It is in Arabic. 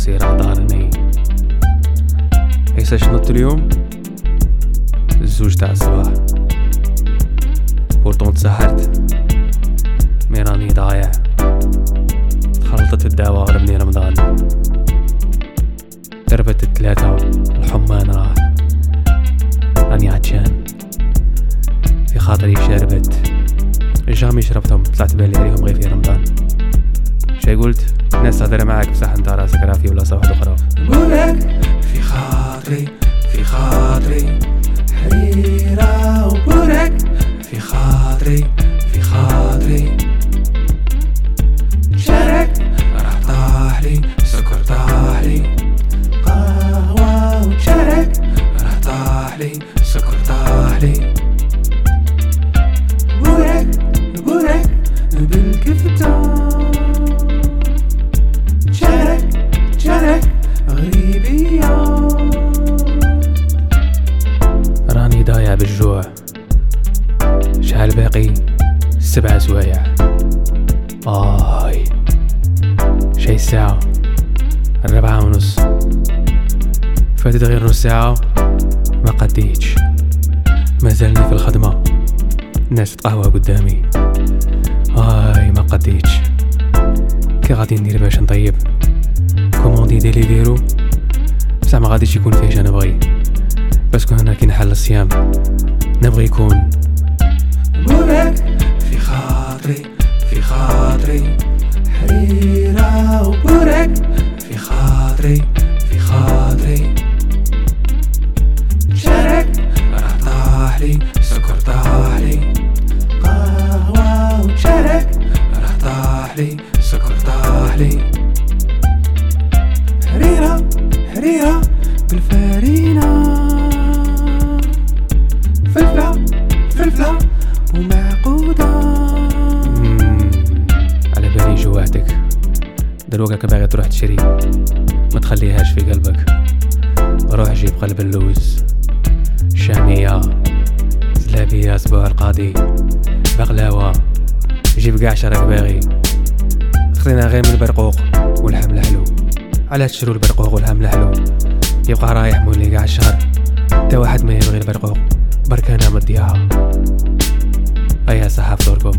أسير على ظهرني عيسى اليوم؟ الزوج تاع الصباح. بورتون تسحرت مي راني ضايع. تخلطت الدواء غلبني رمضان. دربت التلاتة الحمان راح راني عطشان. في خاطري شربت. جامي شربتهم. طلعت بالي عليهم غير في رمضان. شي قلت؟ ناس تهضر معاك بصح انت راسك رافي ولا واحد أخرى بولك في خاطري في خاطري حريرة. وبورك في خاطري في خاطري شارك راح طاحلي سكر طاحلي قهوة وشارك راح طاحلي سكر طاحلي شحال باقي سبع سوايع آي شي الساعة الربعة ونص. فاتت غير نص ساعة ما قديتش. مازالني في الخدمة. الناس تقهوى قدامي. آي ما قديتش. كي غادي ندير باش نطيب؟ commander Deliveroo بصح ما غاديش يكون فيه جا نبغي. باسكو هنا كي نحل الصيام نبغي يكون طاحلي سكر طاحلي قهوة وشارك راح طاحلي سكر طاحلي حريرة حريرة بالفارينة فلفلة فلفلة. ومعقودة. على بالي جوعتك دروقك باغي تروح تشري. ما تخليهاش في قلبك. روح جيب قلب اللوز. زلابية أسبوع القاضي بقلاوة جيب قاع شراك باغي. خذينا غير من البرقوق واللحم الحلو على تشرو البرقوق واللحم الحلو يبقى رايح مولي قاع الشهر. تا واحد ما يبغي البرقوق. برك أنا مديها ايا صحة فطوركم